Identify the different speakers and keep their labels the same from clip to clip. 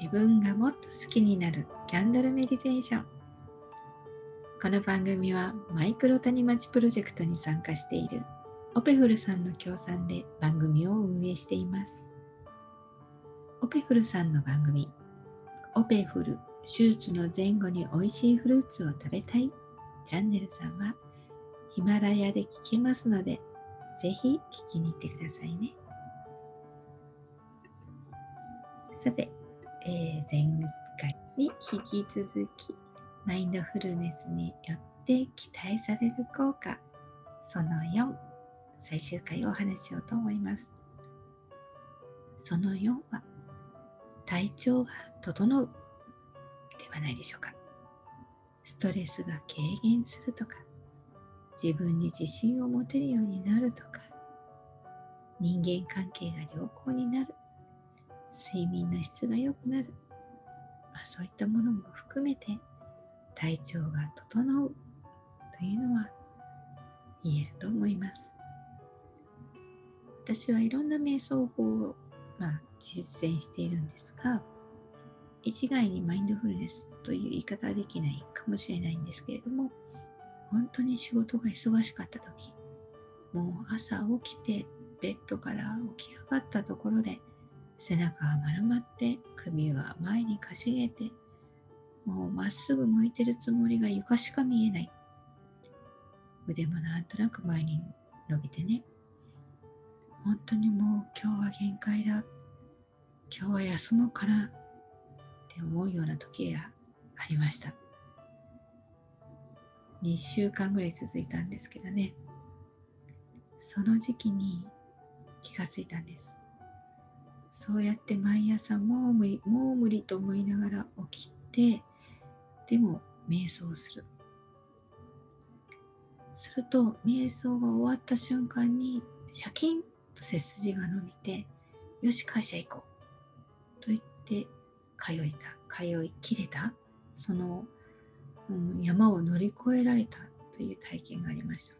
Speaker 1: 自分がもっと好きになるキャンドルメディテーション。この番組はマイクロ谷町プロジェクトに参加しているオペフルさんの協賛で番組を運営しています。オペフルさんの番組オペフル手術の前後に美味しいフルーツを食べたい。チャンネルさんはヒマラヤで聞けますのでぜひ聞きに行ってくださいね。さて、えー、前回に引き続きマインドフルネスによって期待される効果その4最終回をお話ししようと思います。その4は体調が整うではないでしょうか。ストレスが軽減するとか自分に自信を持てるようになるとか人間関係が良好になる睡眠の質が良くなる、まあ、そういったものも含めて体調が整う。というのは言えると思います。私はいろんな瞑想法を、まあ、実践しているんですが一概にマインドフルネスという言い方はできないかもしれないんですけれども本当に仕事が忙しかった時もう朝起きてベッドから起き上がったところで背中は丸まって首は前にかしげてもうまっすぐ向いてるつもりが床しか見えない。腕もなんとなく前に伸びてね。本当にもう今日は限界だ。今日は休もうかなって思うような時がありました。2週間ぐらい続いたんですけどね。その時期に気がついたんです。そうやって毎朝もう無理もう無理と思いながら起きてでも瞑想する。すると瞑想が終わった瞬間にシャキンと背筋が伸びてよし会社行こう。と言って通いた。通い切れた。その、うん、山を乗り越えられたという体験がありました。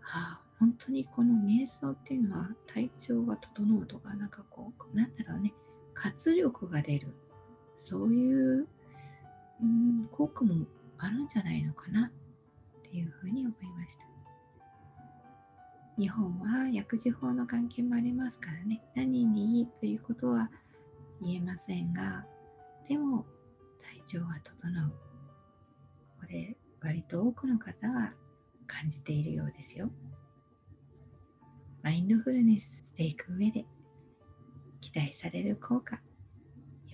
Speaker 1: はあ。本当にこの瞑想っていうのは体調が整うとかなんかこうなんだろうね。活力が出る。そういううん効果もあるんじゃないのかなっていうふうに思いました。日本は薬事法の関係もありますからね。何にいいということは言えませんがでも体調が整う。これ割と多くの方が感じているようですよ。マインドフルネスしていく上で期待される効果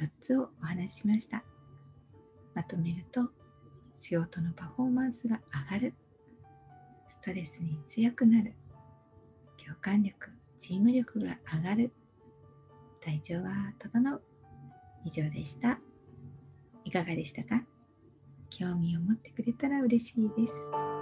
Speaker 1: 4つをお話ししました。まとめると仕事のパフォーマンスが上がるストレスに強くなる共感力チーム力が上がる体調は整う。以上でした。いかがでしたか？興味を持ってくれたら嬉しいです。